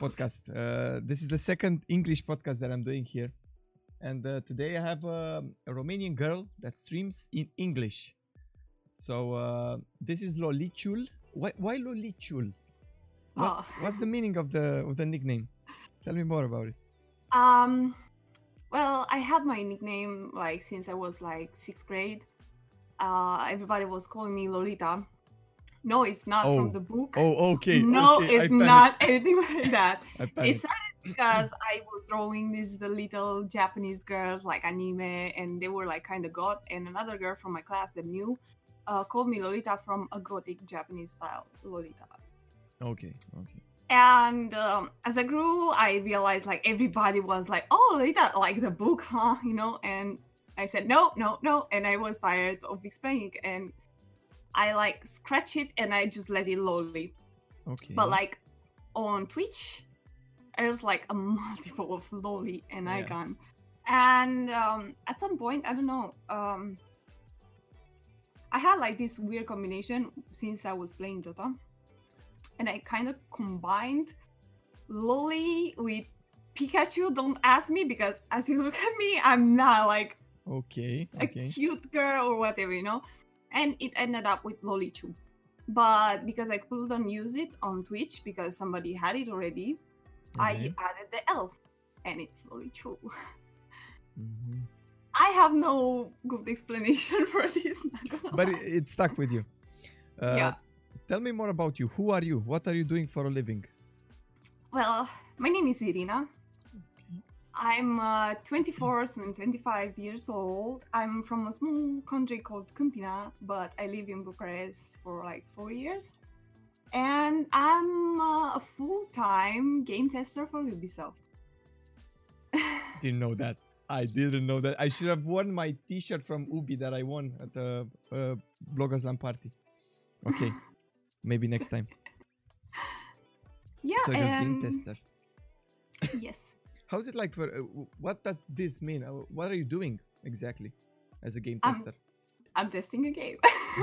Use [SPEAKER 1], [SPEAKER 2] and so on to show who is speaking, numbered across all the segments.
[SPEAKER 1] podcast. Uh, this is the second English podcast that I'm doing here, and uh, today I have a, a Romanian girl that streams in English. So uh, this is Lolichul. Why, why Lolichul? What's
[SPEAKER 2] Oh.
[SPEAKER 1] what's the meaning of the of the nickname? Tell me more about it.
[SPEAKER 2] Um, well, I had my nickname like since I was like sixth grade. Uh, everybody was calling me Lolita. No, it's not
[SPEAKER 1] Oh.
[SPEAKER 2] from the book.
[SPEAKER 1] Oh, okay.
[SPEAKER 2] no,
[SPEAKER 1] okay,
[SPEAKER 2] it's not anything like that. It started because I was drawing these the little Japanese girls like anime, and they were like kind of goth. And another girl from my class that knew uh, called me Lolita from a gothic Japanese style Lolita.
[SPEAKER 1] Okay, okay.
[SPEAKER 2] And um, as I grew, I realized like everybody was like, "Oh, Lolita, like the book, huh?" You know. And I said, "No, no, no," and I was tired of explaining, and I like scratch it and I just let it lolly.
[SPEAKER 1] Okay.
[SPEAKER 2] But like on Twitch, there's like a multiple of lolly and
[SPEAKER 1] Yeah.
[SPEAKER 2] icon, and um, at some point, I don't know. Um, I had like this weird combination since I was playing Dota, and I kind of combined lolly with Pikachu. Don't ask me because as you look at me, I'm not like
[SPEAKER 1] okay,
[SPEAKER 2] a cute girl or whatever, you know. And it ended up with Lolichu. But because I couldn't use it on Twitch because somebody had it already, I
[SPEAKER 1] Mhm,
[SPEAKER 2] added the L, and it's Lolichul.
[SPEAKER 1] mhm.
[SPEAKER 2] I have no good explanation for this.
[SPEAKER 1] But it, it stuck with you. Uh,
[SPEAKER 2] Yeah.
[SPEAKER 1] Tell me more about you. Who are you? What are you doing for a living?
[SPEAKER 2] well, my name is Irina. I'm uh, 24, soon 25 years old. I'm from a small country called Câmpina, but I live in Bucharest for like four years. And I'm uh, a full time game tester for Ubisoft.
[SPEAKER 1] Didn't know that. I didn't know that. I should have worn my T-shirt from Ubi that I won at the uh, Bloggers Land party. Okay, maybe next time.
[SPEAKER 2] yeah,
[SPEAKER 1] so you're a game tester.
[SPEAKER 2] yes.
[SPEAKER 1] How's it like for? Uh, what does this mean? Uh, what are you doing exactly as a game
[SPEAKER 2] Um,
[SPEAKER 1] tester?
[SPEAKER 2] I'm testing a game.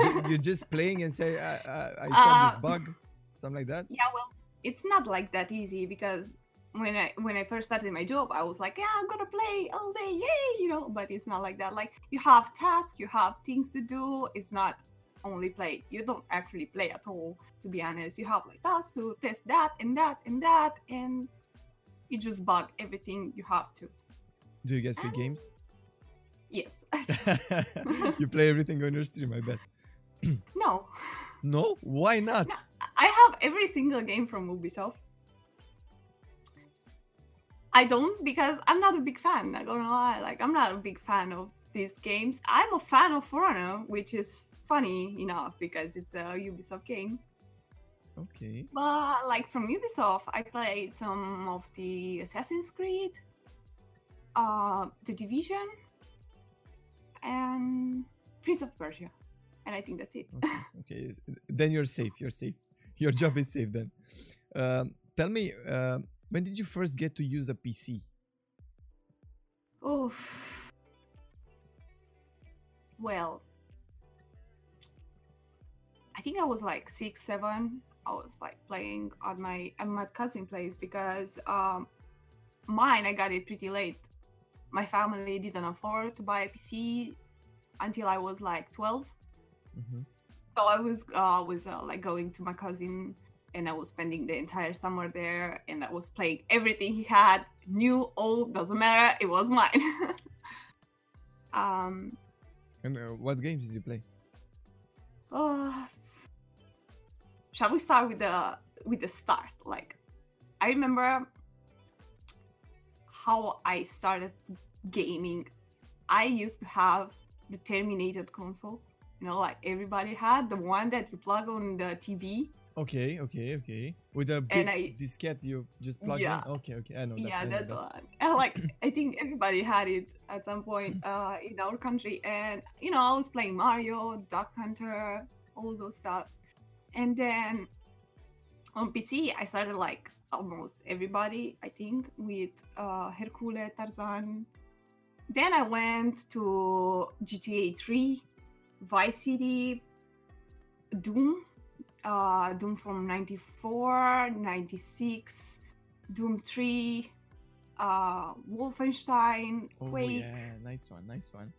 [SPEAKER 1] You- You're just playing and say, I, I, I saw this
[SPEAKER 2] Uh,
[SPEAKER 1] bug, something like that.
[SPEAKER 2] yeah well it's not like that easy because when i when i first started my job i was like yeah i'm gonna play all day yay you know but it's not like that like you have tasks you have things to do it's not only play you don't actually play at all to be honest you have like tasks to test that and that and that and you just bug everything you have to
[SPEAKER 1] Do you get free games?
[SPEAKER 2] yes
[SPEAKER 1] you play everything on your stream, I bet.
[SPEAKER 2] no
[SPEAKER 1] No, why not?
[SPEAKER 2] No. I have every single game from Ubisoft. I don't because I'm not a big fan. I don't lie. Like I'm not a big fan of these games. I'm a fan of For Honor, which is funny enough because it's a Ubisoft game.
[SPEAKER 1] Okay.
[SPEAKER 2] But like from Ubisoft, I played some of the Assassin's Creed, uh, The Division, and Prince of Persia, and I think that's it.
[SPEAKER 1] Okay. okay. Then you're safe. You're safe. Your job is safe then. Um, tell me, uh, when did you first get to use a PC?
[SPEAKER 2] Oof. Well, I think I was like six, seven. I was like playing at my at my cousin place because um, mine I got it pretty late. My family didn't afford to buy a PC until I was like twelve.
[SPEAKER 1] Mhm.
[SPEAKER 2] So I was uh, was uh, like going to my cousin, and I was spending the entire summer there, and I was playing everything he had, new, old, doesn't matter. It was mine. um.
[SPEAKER 1] And uh, what games did you play?
[SPEAKER 2] uh, shall we start with the with the start? Like, I remember how I started gaming. I used to have the Terminator console. You know, like everybody had the one that you plug on the TV.
[SPEAKER 1] Okay, okay, okay. With a big
[SPEAKER 2] I-
[SPEAKER 1] diskette, you just plug
[SPEAKER 2] Yeah.
[SPEAKER 1] in. Okay, okay. I know that.
[SPEAKER 2] yeah
[SPEAKER 1] I know
[SPEAKER 2] that
[SPEAKER 1] that.
[SPEAKER 2] one and like i think everybody had it at some point uh in our country and you know i was playing mario duck hunter all those stuffs and then on pc i started like almost everybody i think with uh hercule tarzan then i went to gta 3 vice city doom uh doom from 94 96 Doom 3, uh, Wolfenstein,
[SPEAKER 1] Oh
[SPEAKER 2] Quake,
[SPEAKER 1] yeah, nice one, nice one.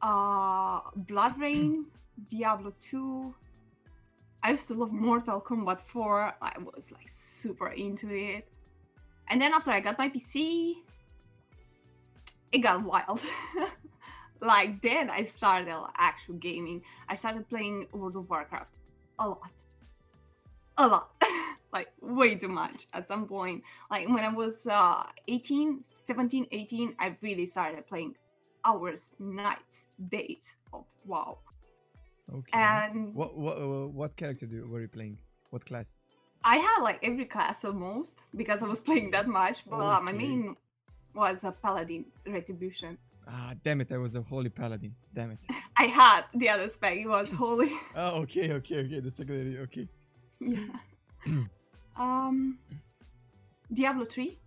[SPEAKER 2] uh, BloodRayne, Diablo 2. I used to love Mortal Kombat 4. I was like super into it. And then after I got my PC, it got wild. like then I started actual gaming. I started playing World of Warcraft a lot. A lot. like way too much at some point. Like when I was uh 18, 17, 18, I really started playing hours, nights, days of WoW.
[SPEAKER 1] Okay.
[SPEAKER 2] And
[SPEAKER 1] what what uh, what character do, were you playing? What class?
[SPEAKER 2] I had like every class almost because I was playing that much, but uh, my main was a paladin retribution.
[SPEAKER 1] Ah, damn it! I was a holy paladin. Damn it.
[SPEAKER 2] I had the other spec, it was holy.
[SPEAKER 1] oh, okay, okay, okay. The secondary. Okay.
[SPEAKER 2] yeah. um Diablo 3,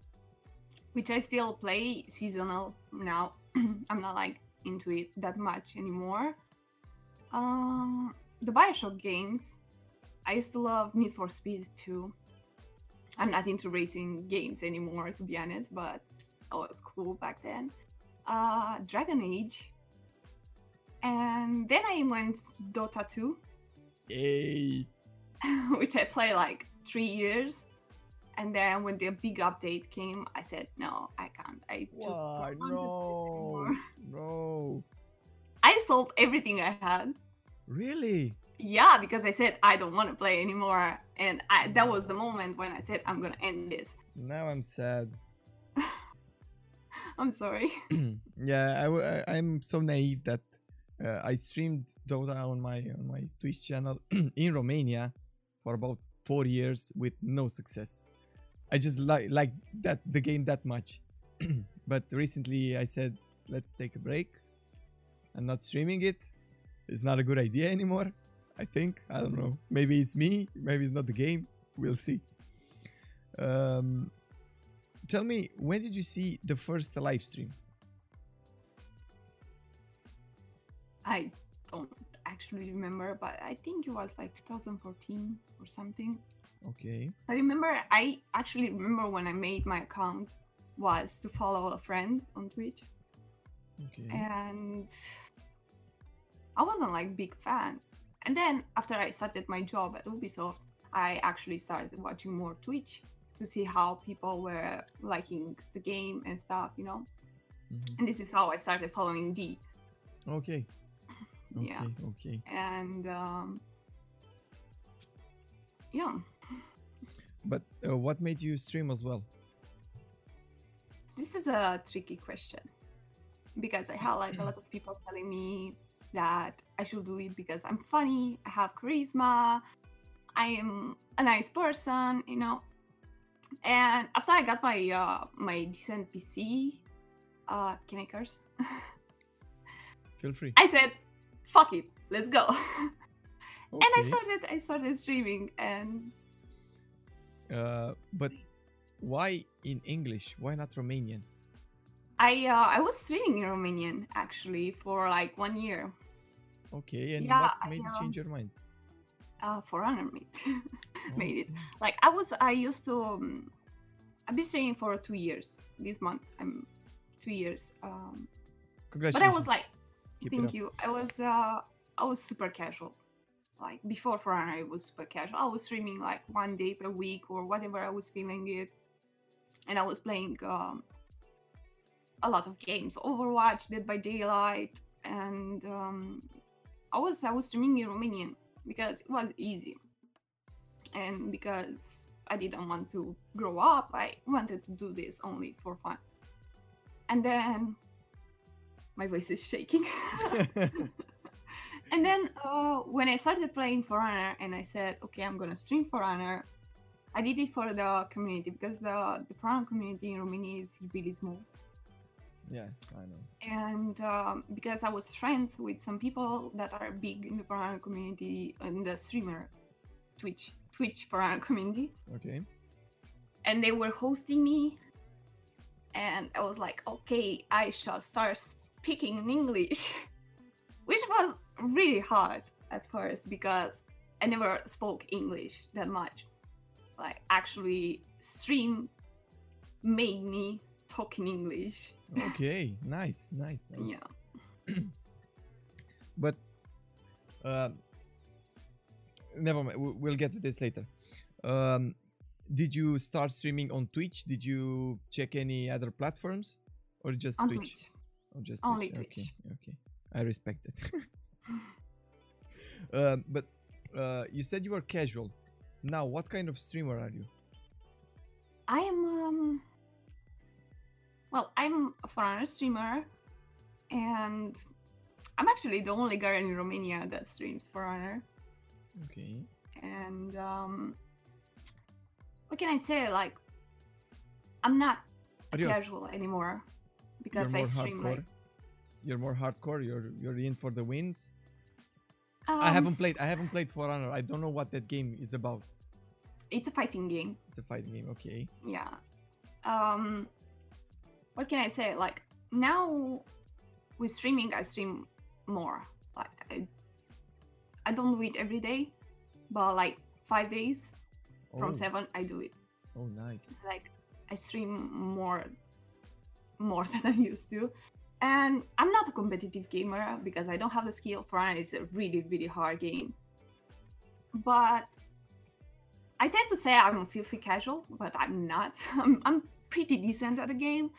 [SPEAKER 2] which I still play seasonal now. I'm not like into it that much anymore. Um the Bioshock games. I used to love Need for Speed too. I'm not into racing games anymore to be honest, but it was cool back then. Uh Dragon Age. And then I went to Dota 2
[SPEAKER 1] Yay!
[SPEAKER 2] which I played like three years. And then when the big update came, I said, no, I can't. I just
[SPEAKER 1] Why?
[SPEAKER 2] don't want to
[SPEAKER 1] No,
[SPEAKER 2] this anymore.
[SPEAKER 1] no.
[SPEAKER 2] I sold everything I had.
[SPEAKER 1] Really?
[SPEAKER 2] Yeah, because I said I don't want to play anymore. And I, that was the moment when I said I'm gonna end this.
[SPEAKER 1] Now I'm sad.
[SPEAKER 2] I'm sorry.
[SPEAKER 1] yeah, I'm so naive that uh, I streamed Dota on my on my Twitch channel in Romania for about four years with no success. I just like like that the game that much. but recently I said let's take a break. I'm not streaming it. It's not a good idea anymore. I think I don't know. Maybe it's me. Maybe it's not the game. We'll see. Um, tell me, when did you see the first live stream?
[SPEAKER 2] I don't actually remember, but I think it was like 2014 or something.
[SPEAKER 1] Okay.
[SPEAKER 2] I remember, I actually remember when I made my account was to follow a friend on Twitch.
[SPEAKER 1] Okay.
[SPEAKER 2] and I wasn't like big fan. And then after I started my job at Ubisoft, I actually started watching more Twitch to see how people were liking the game and stuff, you know.
[SPEAKER 1] Mhm.
[SPEAKER 2] And this is how I started following D.
[SPEAKER 1] Okay. Okay.
[SPEAKER 2] Yeah.
[SPEAKER 1] Okay.
[SPEAKER 2] And um, yeah,
[SPEAKER 1] But uh, what made you stream as well?
[SPEAKER 2] this is a tricky question because I had like a lot of people telling me that I should do it because I'm funny, I have charisma, I am a nice person, you know. And after I got my uh, my decent PC, uh, can I curse?
[SPEAKER 1] Feel free.
[SPEAKER 2] I said, "Fuck it, let's go." okay. and I started I started streaming, and
[SPEAKER 1] Uh, but why in English? Why not Romanian?
[SPEAKER 2] I uh, I was streaming in Romanian actually for like one year.
[SPEAKER 1] Okay. And
[SPEAKER 2] Yeah,
[SPEAKER 1] what
[SPEAKER 2] I
[SPEAKER 1] made you change your mind?
[SPEAKER 2] Uh, for Honor Meet. made it. Like i was i used to um, i've been staying for two years this month i'm two years um
[SPEAKER 1] Congratulations!
[SPEAKER 2] but i was like
[SPEAKER 1] Keep
[SPEAKER 2] thank you i was uh i was super casual like before for honor i was super casual i was streaming like one day per week or whatever i was feeling it and i was playing um a lot of games overwatch dead by daylight and um i was i was streaming in romanian because it was easy and because I didn't want to grow up, I wanted to do this only for fun. And then my voice is shaking. and then uh, when I started playing For Honor and I said, okay, I'm gonna stream For Honor, I did it for the community because the, the For Honor community in Romania is really small.
[SPEAKER 1] Yeah, I know.
[SPEAKER 2] And um, because I was friends with some people that are big in the Honor community, in the streamer Twitch, Twitch Honor community,
[SPEAKER 1] Okay.
[SPEAKER 2] and they were hosting me and i was like okay i shall start speaking in english which was really hard at first because i never spoke english that much like actually stream made me talk in English.
[SPEAKER 1] Okay, nice, nice, nice.
[SPEAKER 2] Yeah.
[SPEAKER 1] But uh, never mind. we- We'll get to this later. Um, did you start streaming on Twitch? Did you check any other platforms, or just
[SPEAKER 2] On
[SPEAKER 1] Twitch?
[SPEAKER 2] Twitch.
[SPEAKER 1] Or just
[SPEAKER 2] Only
[SPEAKER 1] Twitch? Okay,
[SPEAKER 2] Twitch.
[SPEAKER 1] okay. I respect it. um, but uh, you said you were casual. Now, what kind of streamer are you?
[SPEAKER 2] I am um well, I'm a foreigner streamer and I'm actually the only girl in Romania that streams For Honor.
[SPEAKER 1] Okay.
[SPEAKER 2] And um what can I say? Like I'm not casual anymore because I stream
[SPEAKER 1] hardcore.
[SPEAKER 2] like
[SPEAKER 1] You're more hardcore. You're you're in for the wins.
[SPEAKER 2] um,
[SPEAKER 1] I haven't played. I haven't played For Honor. I don't know what that game is about.
[SPEAKER 2] it's a fighting game.
[SPEAKER 1] It's a fighting game. Okay.
[SPEAKER 2] yeah um what can i say? Like now with streaming i stream more. Like i, I don't do it every day but like five days from
[SPEAKER 1] oh.
[SPEAKER 2] seven, i do it.
[SPEAKER 1] Oh, nice.
[SPEAKER 2] like i stream more more than i used to. And i'm not a competitive gamer because i don't have the skill for it. It's a really really hard game. But i tend to say i'm filthy casual but i'm not. I'm, I'm pretty decent at the game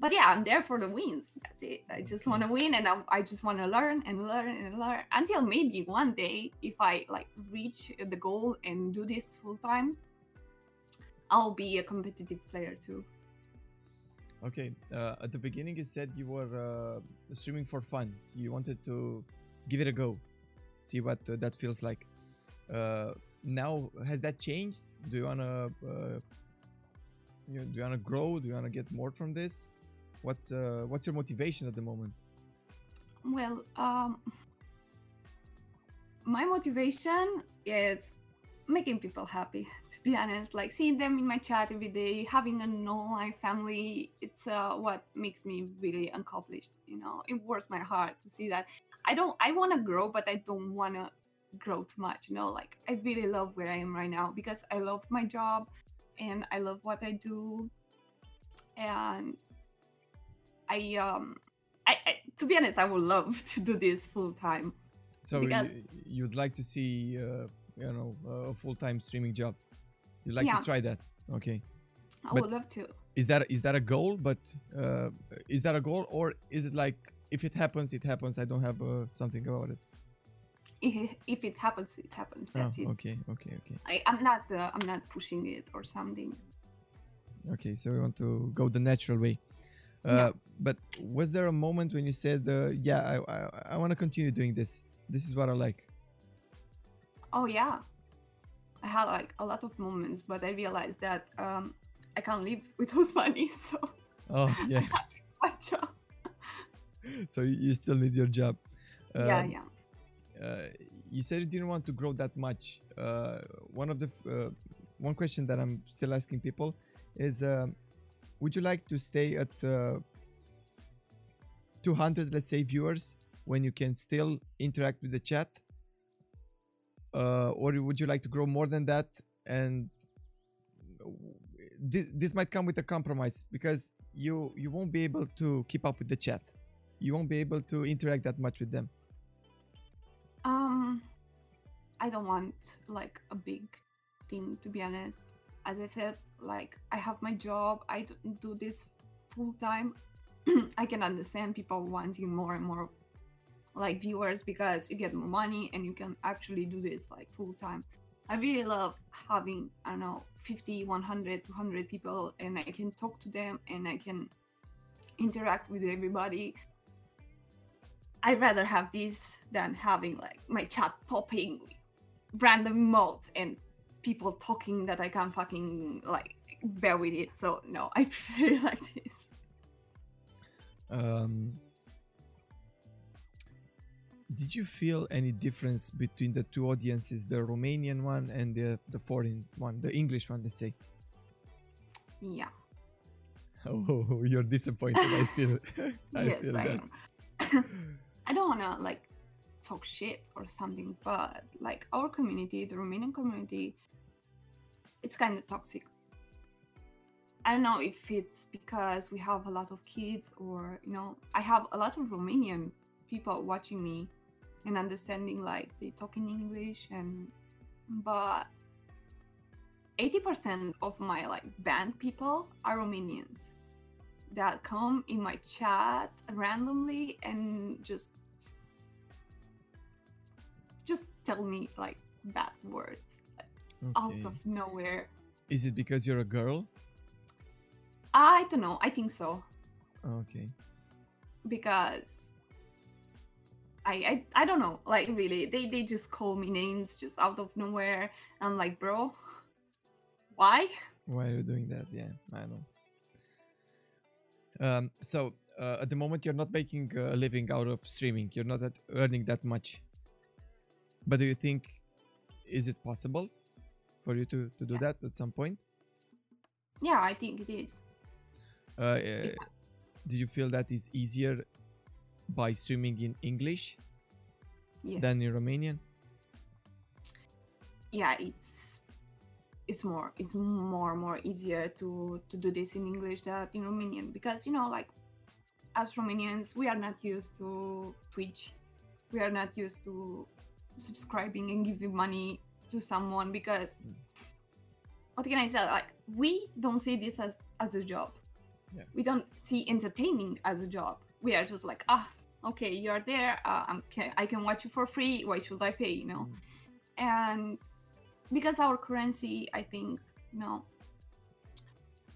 [SPEAKER 2] but yeah i'm there for the wins that's it i just want to win and I, I just want to learn and learn and learn until maybe one day if i like reach the goal and do this full time i'll be a competitive player too
[SPEAKER 1] Okay. Uh, at the beginning, you said you were uh, streaming for fun. You wanted to give it a go, see what uh, that feels like. Uh, now, has that changed? Do you wanna, uh, you know, do you wanna grow? Do you wanna get more from this? What's uh, what's your motivation at the moment?
[SPEAKER 2] Well, um, my motivation is making people happy. To be honest, like seeing them in my chat every day, having an online family, it's uh, what makes me really accomplished. You know, it warms my heart to see that. I don't. I want to grow, but I don't want to grow too much. You know, like I really love where I am right now because I love my job, and I love what I do, and I um I, I to be honest, I would love to do this full time.
[SPEAKER 1] So
[SPEAKER 2] Because-
[SPEAKER 1] you, you'd like to see, uh, you know, a full-time streaming job. You'd like
[SPEAKER 2] Yeah.
[SPEAKER 1] to try that. Okay.
[SPEAKER 2] I
[SPEAKER 1] But-
[SPEAKER 2] would love to.
[SPEAKER 1] is that is that a goal but uh, is that a goal or is it like if it happens it happens i don't have uh, something about it
[SPEAKER 2] If, it happens, it happens. That's
[SPEAKER 1] oh,
[SPEAKER 2] it.
[SPEAKER 1] okay okay okay
[SPEAKER 2] I, I'm not. Uh, I'm not pushing it or something.
[SPEAKER 1] okay so we want to go the natural way
[SPEAKER 2] Yeah.
[SPEAKER 1] but was there a moment when you said uh, yeah i i, I want to continue doing this this is what i like
[SPEAKER 2] Oh yeah, I had like a lot of moments, but I realized that um, I can't live with those money, so
[SPEAKER 1] oh yeah
[SPEAKER 2] I to my job.
[SPEAKER 1] so you still need your job
[SPEAKER 2] yeah,
[SPEAKER 1] Um,
[SPEAKER 2] yeah.
[SPEAKER 1] uh, you said you didn't want to grow that much. Uh, one of the f- uh, one question that I'm still asking people is, um, would you like to stay at uh, 200, let's say, viewers when you can still interact with the chat, uh, or would you like to grow more than that? And this, this might come with a compromise because you you won't be able to keep up with the chat. You won't be able to interact that much with them.
[SPEAKER 2] Um, I don't want like a big thing to be honest. As I said, like I have my job. I don't do this full time. I can understand people wanting more and more like viewers because you get more money and you can actually do this like full time. I really love having I don't know 50, 100, 200 people and I can talk to them and I can interact with everybody I'd rather have this than having like my chat popping random emotes and people talking that I can't fucking like bear with it. So no, I prefer it like this.
[SPEAKER 1] Um, did you feel any difference between the two audiences, the Romanian one and the the foreign one, the English one, let's say?
[SPEAKER 2] Yeah.
[SPEAKER 1] Oh, you're disappointed. I feel. I
[SPEAKER 2] yes,
[SPEAKER 1] feel
[SPEAKER 2] I
[SPEAKER 1] that.
[SPEAKER 2] am. I don't wanna like talk shit or something, but like our community, the Romanian community, it's kind of toxic. I don't know if it's because we have a lot of kids or you know I have a lot of Romanian people watching me and understanding like they talk in English and but 80% of my like band people are Romanians that come in my chat randomly and just just tell me like bad words out of nowhere.
[SPEAKER 1] Is it because you're a girl?
[SPEAKER 2] I don't know. I think so
[SPEAKER 1] Okay.
[SPEAKER 2] because I, I I don't know. Like really, they they just call me names just out of nowhere. I'm like, bro, why?
[SPEAKER 1] Why are you doing that? Yeah, I know. Um, so uh, at the moment you're not making a living out of streaming. You're not that earning that much. But do you think is it possible for you to to do
[SPEAKER 2] Yeah.
[SPEAKER 1] that at some point?
[SPEAKER 2] Yeah, I think it is.
[SPEAKER 1] Uh, uh, do you feel that is easier by streaming in English
[SPEAKER 2] Yes.
[SPEAKER 1] than in Romanian?
[SPEAKER 2] yeah, it's it's more it's more more easier to to do this in English than in Romanian because you know like as Romanians we are not used to Twitch, we are not used to subscribing and giving money to someone because what can I say like we don't see this as as a job.
[SPEAKER 1] Yeah.
[SPEAKER 2] We don't see entertaining as a job. We are just like ah okay you're there uh, I'm can, I can watch you for free why should I pay you know
[SPEAKER 1] Mm.
[SPEAKER 2] and because our currency i think you know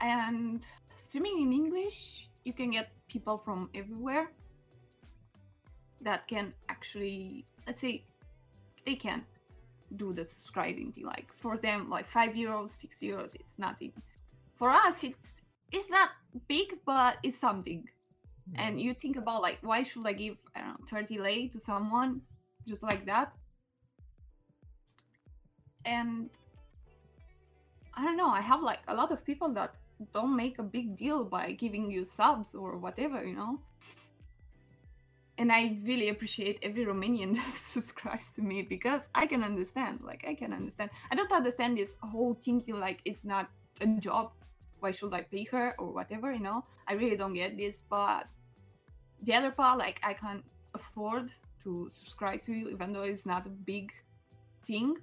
[SPEAKER 2] and streaming in english you can get people from everywhere that can actually let's say they can do the subscribing thing like for them like five euros six euros it's nothing. For us it's it's not big but it's something. Mm-hmm. And you think about like why should i give I don't know, 30 lei to someone just like that? And i don't know i have like a lot of people that don't make a big deal by giving you subs or whatever you know and i really appreciate every romanian that subscribes to me because i can understand like i can understand. I don't understand this whole thinking like it's not a job. Why should i pay her or whatever you know? I really don't get this but the other part like i can't afford to subscribe to you even though it's not a big thing.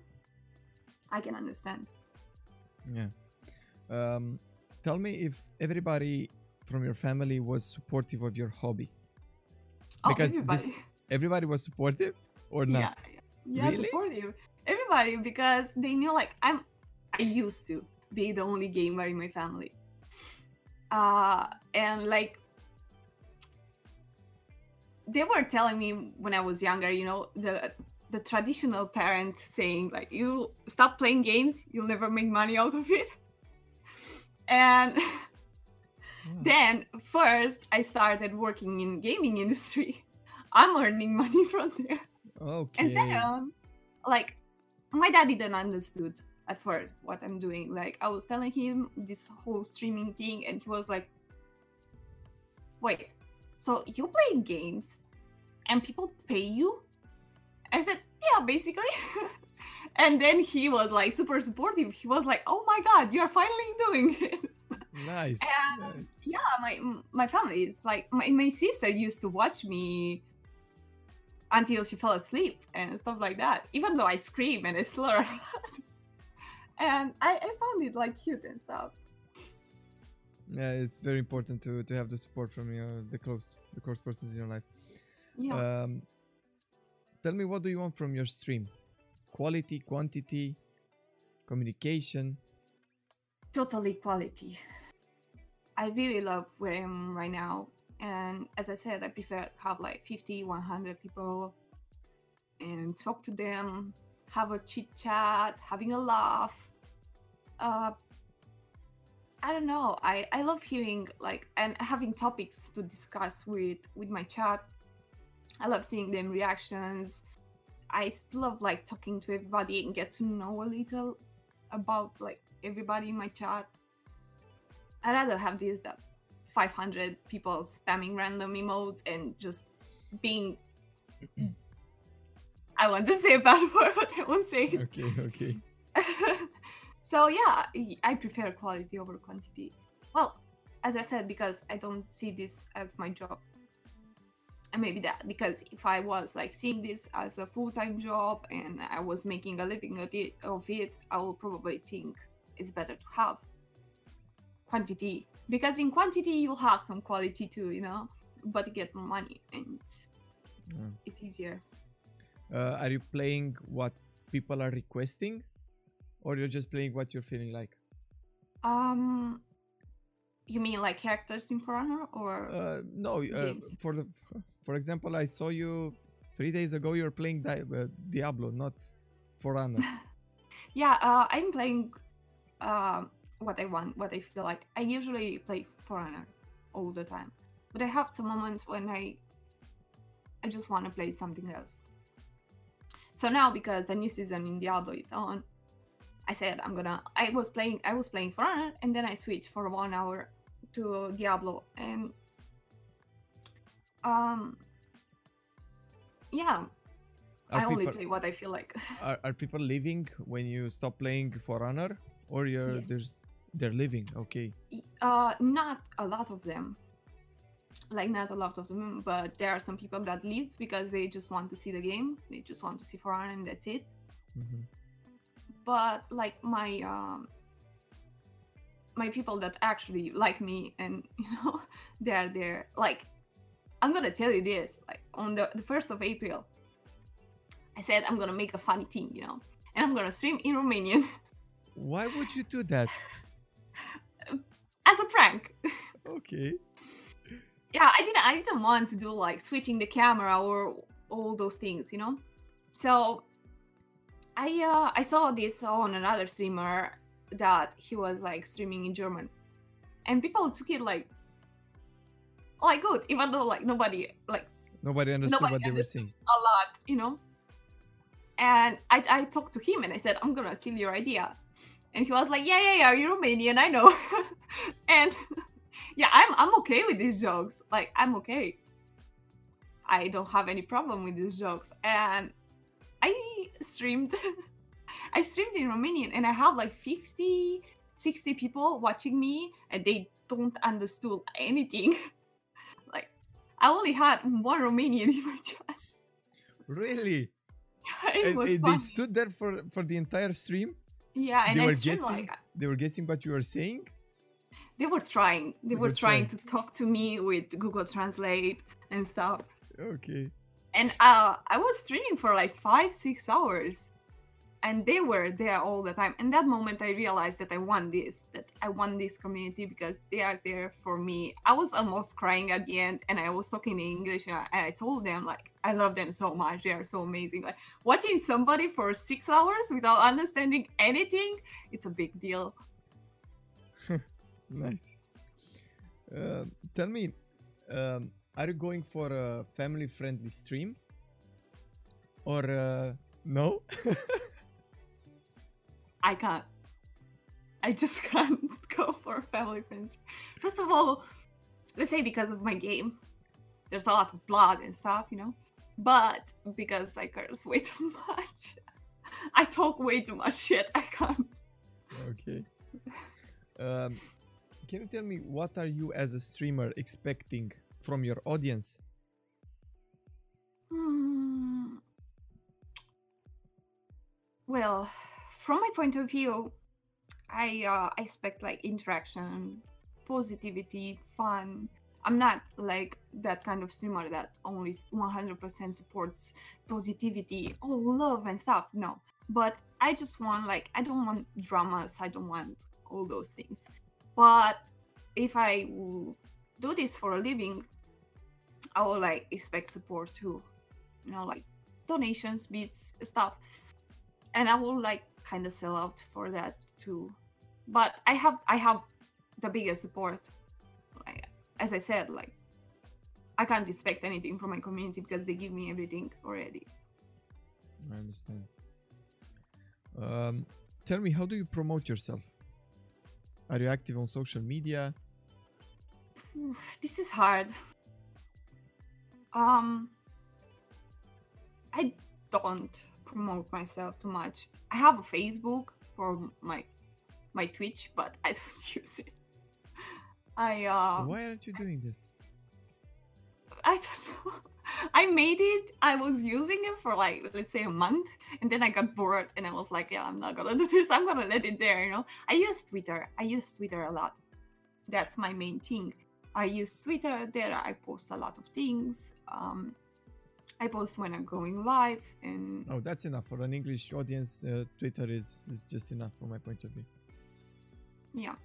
[SPEAKER 2] I can understand.
[SPEAKER 1] Yeah. Um, tell me if everybody from your family was supportive of your hobby.
[SPEAKER 2] Oh
[SPEAKER 1] Because
[SPEAKER 2] everybody.
[SPEAKER 1] this- Everybody was supportive or not?
[SPEAKER 2] yeah yeah, yeah
[SPEAKER 1] Really?
[SPEAKER 2] supportive. Everybody because they knew like i'm i used to be the only gamer in my family. Uh and like they were telling me when i was younger you know the the traditional parent saying like you stop playing games you'll never make money out of it. And
[SPEAKER 1] Ah,
[SPEAKER 2] then first i started working in gaming industry. I'm earning money from there.
[SPEAKER 1] Okay.
[SPEAKER 2] and second like my dad didn't understood at first what i'm doing. Like i was telling him this whole streaming thing and he was like wait so you play games and people pay you? I said yeah basically. And then he was like super supportive. He was like oh my god you're finally doing it
[SPEAKER 1] nice.
[SPEAKER 2] and
[SPEAKER 1] nice.
[SPEAKER 2] yeah my my family is like my, my sister used to watch me until she fell asleep and stuff like that even though i scream and i slur and I, I found it like cute and stuff
[SPEAKER 1] Yeah, it's very important to to have the support from your the close the close persons in your life.
[SPEAKER 2] yeah
[SPEAKER 1] Um, tell me, what do you want from your stream? Quality, quantity, communication.
[SPEAKER 2] totally quality i really love where i am right now. And as i said i prefer to have like 50 100 people and talk to them have a chit chat having a laugh. Uh i don't know. I i love hearing like and having topics to discuss with with my chat. I love seeing them reactions. I still love like talking to everybody and get to know a little about like everybody in my chat. I'd rather have this that 500 people spamming random emotes and just being. I want to say a bad word, but I won't say it.
[SPEAKER 1] Okay, okay.
[SPEAKER 2] so yeah, I prefer quality over quantity. well, as I said, because I don't see this as my job. And maybe that because if I was like seeing this as a full-time job and I was making a living of it I would probably think it's better to have quantity because in quantity you'll have some quality too, you know, but you get money and it's,
[SPEAKER 1] Yeah.
[SPEAKER 2] it's easier.
[SPEAKER 1] Uh, are you playing what people are requesting, or you're just playing what you're feeling like?
[SPEAKER 2] Um, you mean like characters in For or?
[SPEAKER 1] Uh, no, uh, for the for example, I saw you three days ago. You're playing Di- uh, Diablo, not For
[SPEAKER 2] Yeah, uh, I'm playing um, what I want, what I feel like. I usually play For Honor all the time, but I have some moments when I I just want to play something else. So now, because the new season in Diablo is on, I said I'm gonna. I was playing. I was playing For Honor, and then I switched for one hour to Diablo, and um, yeah, I
[SPEAKER 1] Are
[SPEAKER 2] only play what I feel like.
[SPEAKER 1] are, are people leaving when you stop playing For Honor, or you're
[SPEAKER 2] Yes.
[SPEAKER 1] there's they're living Okay.
[SPEAKER 2] Uh not a lot of them like not a lot of them but there are some people that leave because they just want to see the game they just want to see for and that's it
[SPEAKER 1] Mhm.
[SPEAKER 2] but like my um my people that actually like me and you know they're there like i'm gonna tell you this like on the, the 1st of april i said i'm gonna make a funny thing you know and i'm gonna stream in romanian
[SPEAKER 1] Why would you do that?
[SPEAKER 2] As a prank.
[SPEAKER 1] Okay.
[SPEAKER 2] yeah i didn't i didn't want to do like switching the camera or all those things you know? So i uh i saw this on another streamer that he was like streaming in german. And people took it like like good even though like nobody like
[SPEAKER 1] Nobody understood
[SPEAKER 2] Nobody
[SPEAKER 1] what they were saying.
[SPEAKER 2] a lot you know? And i i talked to him and i said i'm gonna steal your idea and he was like yeah yeah yeah you're romanian i know. And yeah i'm i'm okay with these jokes. Like i'm okay. I don't have any problem with these jokes. And i streamed i streamed in romanian and i have like 50 60 people watching me and they don't understood anything. Like i only had one romanian in my chat.
[SPEAKER 1] Really?
[SPEAKER 2] it
[SPEAKER 1] and,
[SPEAKER 2] was
[SPEAKER 1] and they stood there for for the entire stream.
[SPEAKER 2] Yeah and
[SPEAKER 1] they
[SPEAKER 2] I
[SPEAKER 1] were guessing.
[SPEAKER 2] like
[SPEAKER 1] They were guessing what you were saying.
[SPEAKER 2] they were trying they,
[SPEAKER 1] They
[SPEAKER 2] were,
[SPEAKER 1] were
[SPEAKER 2] trying,
[SPEAKER 1] trying.
[SPEAKER 2] to talk to me with google translate and stuff
[SPEAKER 1] Okay.
[SPEAKER 2] and uh i was streaming for like five six hours and they were there all the time. And that moment i realized that i want this that i want this community because they are there for me. I was almost crying at the end and i was talking in english and I, told them like i love them so much. They are so amazing. Like watching somebody for six hours without understanding anything it's a big deal.
[SPEAKER 1] Nice. Um, tell me, um, are you going for a family-friendly stream, or uh, no?
[SPEAKER 2] I can't. I just can't go for family friends. First of all, let's say because of my game, there's a lot of blood and stuff, you know. But because I curse way too much, I talk way too much shit. I can't.
[SPEAKER 1] okay. Um, can you tell me what are you as a streamer expecting from your audience?
[SPEAKER 2] Hmm. Well, from my point of view, I uh, I expect like interaction, positivity, fun. I'm not like that kind of streamer that only 100% supports positivity, oh love and stuff. No, but I just want like I don't want dramas. I don't want all those things. But if I do this for a living, I will like expect support too you know, like donations, beats, stuff. And I will like kind of sell out for that too. But I have I have the biggest support. Like as I said, like I can't expect anything from my community because they give me everything already.
[SPEAKER 1] I understand. Um, tell me, how do you promote yourself? Are you active on social media?
[SPEAKER 2] This is hard. Um, I don't promote myself too much. I have a Facebook for my my Twitch, but I don't use it. I uh,
[SPEAKER 1] Why aren't you doing this?
[SPEAKER 2] I don't know. I made it. I was using it for like let's say a month, and then I got bored, and I was like, "Yeah, I'm not gonna do this. I'm gonna let it there." You know. I use Twitter. I use Twitter a lot. That's my main thing. I use Twitter. There, I post a lot of things. Um, I post when I'm going live, and
[SPEAKER 1] Oh, that's enough for an English audience. Uh, Twitter is, is just enough from my point of view.
[SPEAKER 2] yeah.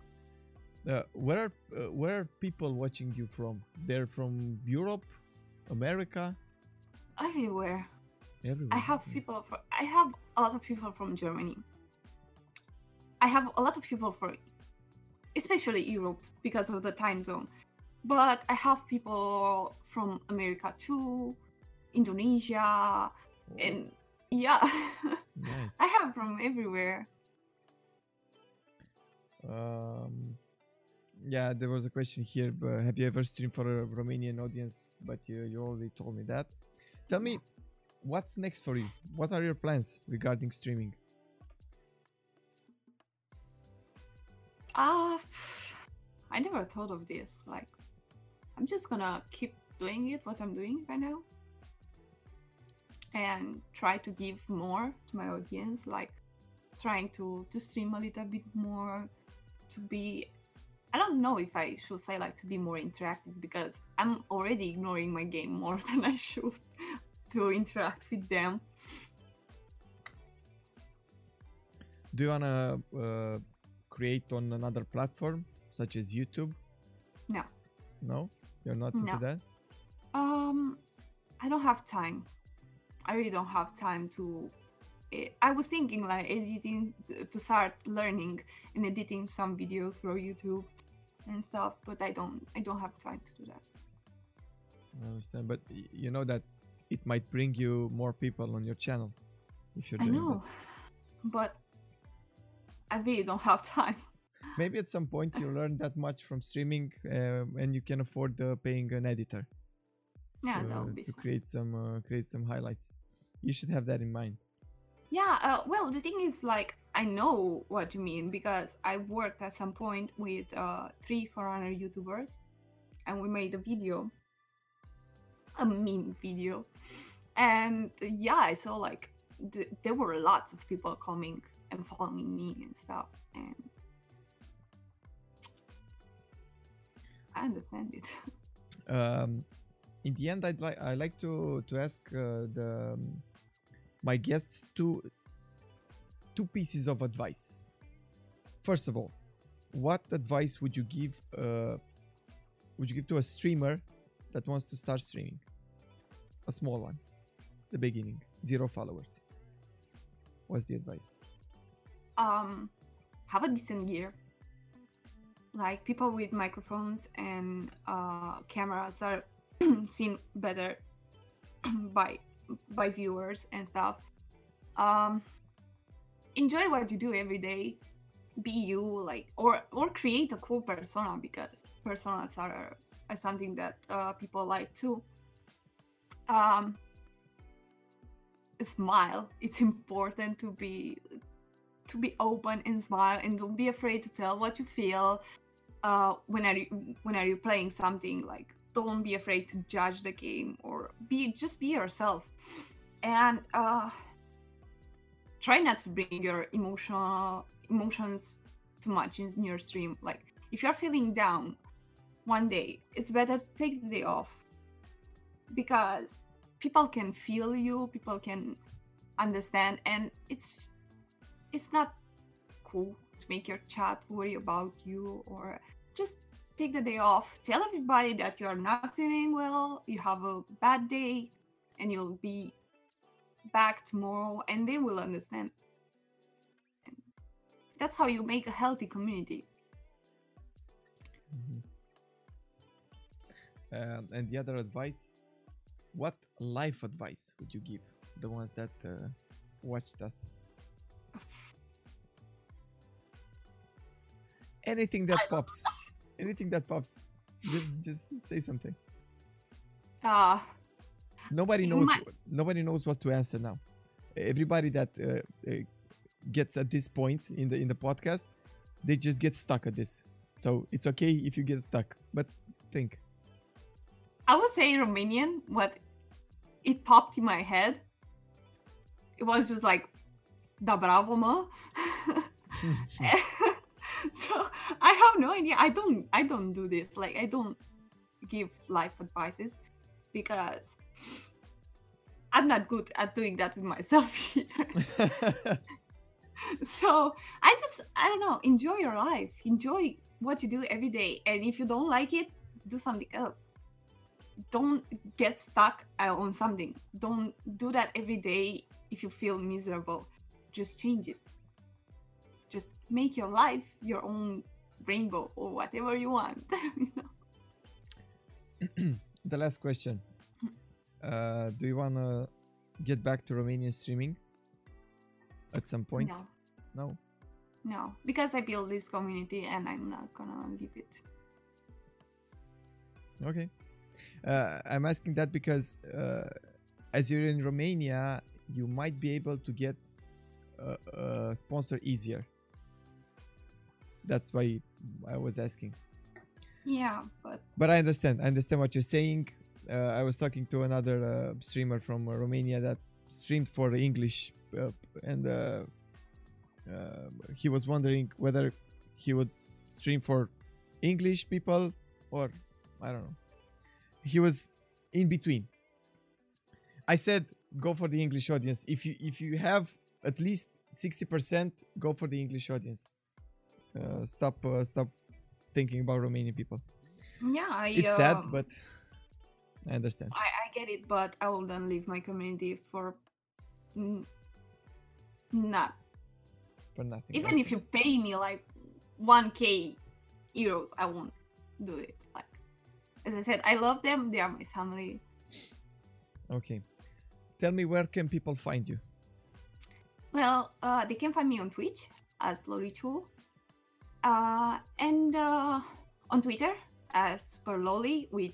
[SPEAKER 1] Uh, where are uh, where are people watching you from? They're from Europe, America,
[SPEAKER 2] everywhere.
[SPEAKER 1] everywhere.
[SPEAKER 2] I have people for I have a lot of people from Germany. I have a lot of people for especially Europe because of the time zone. But I have people from America too, Indonesia, and yeah,
[SPEAKER 1] nice.
[SPEAKER 2] I have from everywhere.
[SPEAKER 1] Um, yeah, there was a question here. But have you ever streamed for a Romanian audience? But you, you already told me that. Tell me, what's next for you? What are your plans regarding streaming?
[SPEAKER 2] Ah, I never thought of this. Like, I'm just gonna keep doing it, what I'm doing right now, and try to give more to my audience. Like, trying to to stream a little bit more, to be. I don't know if I should say like to be more interactive because I'm already ignoring my game more than I should to interact with them.
[SPEAKER 1] Do you wanna uh, create on another platform such as YouTube?
[SPEAKER 2] No.
[SPEAKER 1] No, you're not into
[SPEAKER 2] No.
[SPEAKER 1] that.
[SPEAKER 2] Um, I don't have time. I really don't have time to. eh, I was thinking like editing to start learning and editing some videos for YouTube and stuff, but I don't. I don't have time to do that.
[SPEAKER 1] I understand, but you know that it might bring you more people on your channel if you're Doing I
[SPEAKER 2] know, but I really don't have time.
[SPEAKER 1] Maybe at some point you learn that much from streaming, um, and you can afford uh, paying an editor
[SPEAKER 2] Yeah,
[SPEAKER 1] to,
[SPEAKER 2] that would be.
[SPEAKER 1] to create some uh, create some highlights. You should have that in mind.
[SPEAKER 2] Yeah, uh, well, the thing is, like, I know what you mean because I worked at some point with uh, three foreigner YouTubers, and we made a video, a meme video, and yeah, I saw like th- there were lots of people coming and following me and stuff, and I understand it.
[SPEAKER 1] Um, in the end, I'd like I like to to ask uh, the um, my guests two two pieces of advice. First of all, what advice would you give uh, would you give to a streamer that wants to start streaming? A small one, the beginning, zero followers. What's the advice?
[SPEAKER 2] um have a decent gear like people with microphones and uh, cameras are seen better by by viewers and stuff. Um enjoy what you do every day. Be you like or or create a cool persona because personas are are something that uh, people like too. Um smile. It's important to be to be open and smile and don't be afraid to tell what you feel uh, when are you when are you playing something like don't be afraid to judge the game or be just be yourself. And uh, try not to bring your emotional emotions too much in your stream. Like if you're feeling down one day it's better to take the day off because people can feel you people can understand and it's it's not cool to make your chat worry about you or just take the day off. Tell everybody that you're not feeling well you have a bad day and you'll be back tomorrow and they will understand. That's how you make a healthy community.
[SPEAKER 1] Mhm. Um, and the other advice, what life advice would you give the ones that uh, watched us? Anything that
[SPEAKER 2] I
[SPEAKER 1] pops, anything that pops, just just say something.
[SPEAKER 2] uh
[SPEAKER 1] Nobody knows.
[SPEAKER 2] might-
[SPEAKER 1] Nobody knows what to answer now. Everybody that uh, uh, gets at this point in the in the podcast, they just get stuck at this. So it's okay if you get stuck. But think.
[SPEAKER 2] I would say Romanian, but it popped in my head. It was just like, da bravo, mă. so I have no idea. I don't I don't do this. Like I don't give life advices because I'm not good at doing that with myself either. so I just I don't know, enjoy your life. Enjoy what you do every day. And if you don't like it, do something else. Don't get stuck uh, on something. Don't do that every day if you feel miserable. Just change it. Just make your life your own rainbow or whatever you want.
[SPEAKER 1] the last question. Uh, do you want to get back to Romanian streaming at some point?
[SPEAKER 2] no,
[SPEAKER 1] No.
[SPEAKER 2] no, because I built this community and I'm not gonna leave it.
[SPEAKER 1] Okay. Uh, I'm asking that because uh, as you're in Romania, you might be able to get a, a sponsor easier. That's why I was asking.
[SPEAKER 2] Yeah, but
[SPEAKER 1] But I understand. I understand what you're saying. Uh, I was talking to another uh, streamer from uh, Romania that streamed for English, uh, and uh, uh, he was wondering whether he would stream for English people or I don't know. He was in between. I said go for the English audience. If you if you have at least sixty percent, go for the English audience. Uh, stop uh, stop thinking about Romanian people.
[SPEAKER 2] yeah, I,
[SPEAKER 1] It's sad,
[SPEAKER 2] um,
[SPEAKER 1] but I understand.
[SPEAKER 2] I, I get it, but I wouldn't leave my community for n- not.
[SPEAKER 1] For nothing.
[SPEAKER 2] Even if you pay me like 1k euros, I won't do it. Like, as I said, I love them. They are my family.
[SPEAKER 1] Okay. Tell me where can people find you?
[SPEAKER 2] Well, uh, they can find me on Twitch as Lolichul, uh, and uh, on Twitter as per Loli with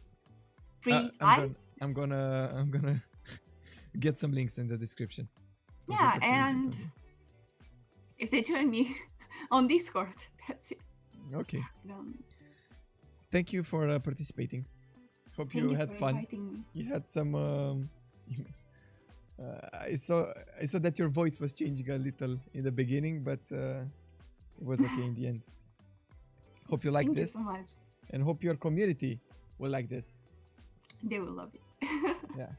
[SPEAKER 2] three
[SPEAKER 1] Uh, I'm gonna,
[SPEAKER 2] eyes.
[SPEAKER 1] I'm gonna I'm gonna get some links in the description.
[SPEAKER 2] Yeah, and if they join me on Discord, that's it.
[SPEAKER 1] okay. Thank you for uh, participating. Hope
[SPEAKER 2] Thank
[SPEAKER 1] you had fun. You had some. Um, uh, I saw I saw that your voice was changing a little in the beginning, but uh, it was okay in the end. Hope you like
[SPEAKER 2] Thank
[SPEAKER 1] this,
[SPEAKER 2] you so much.
[SPEAKER 1] and hope your community will like this.
[SPEAKER 2] They will love it.
[SPEAKER 1] Yeah.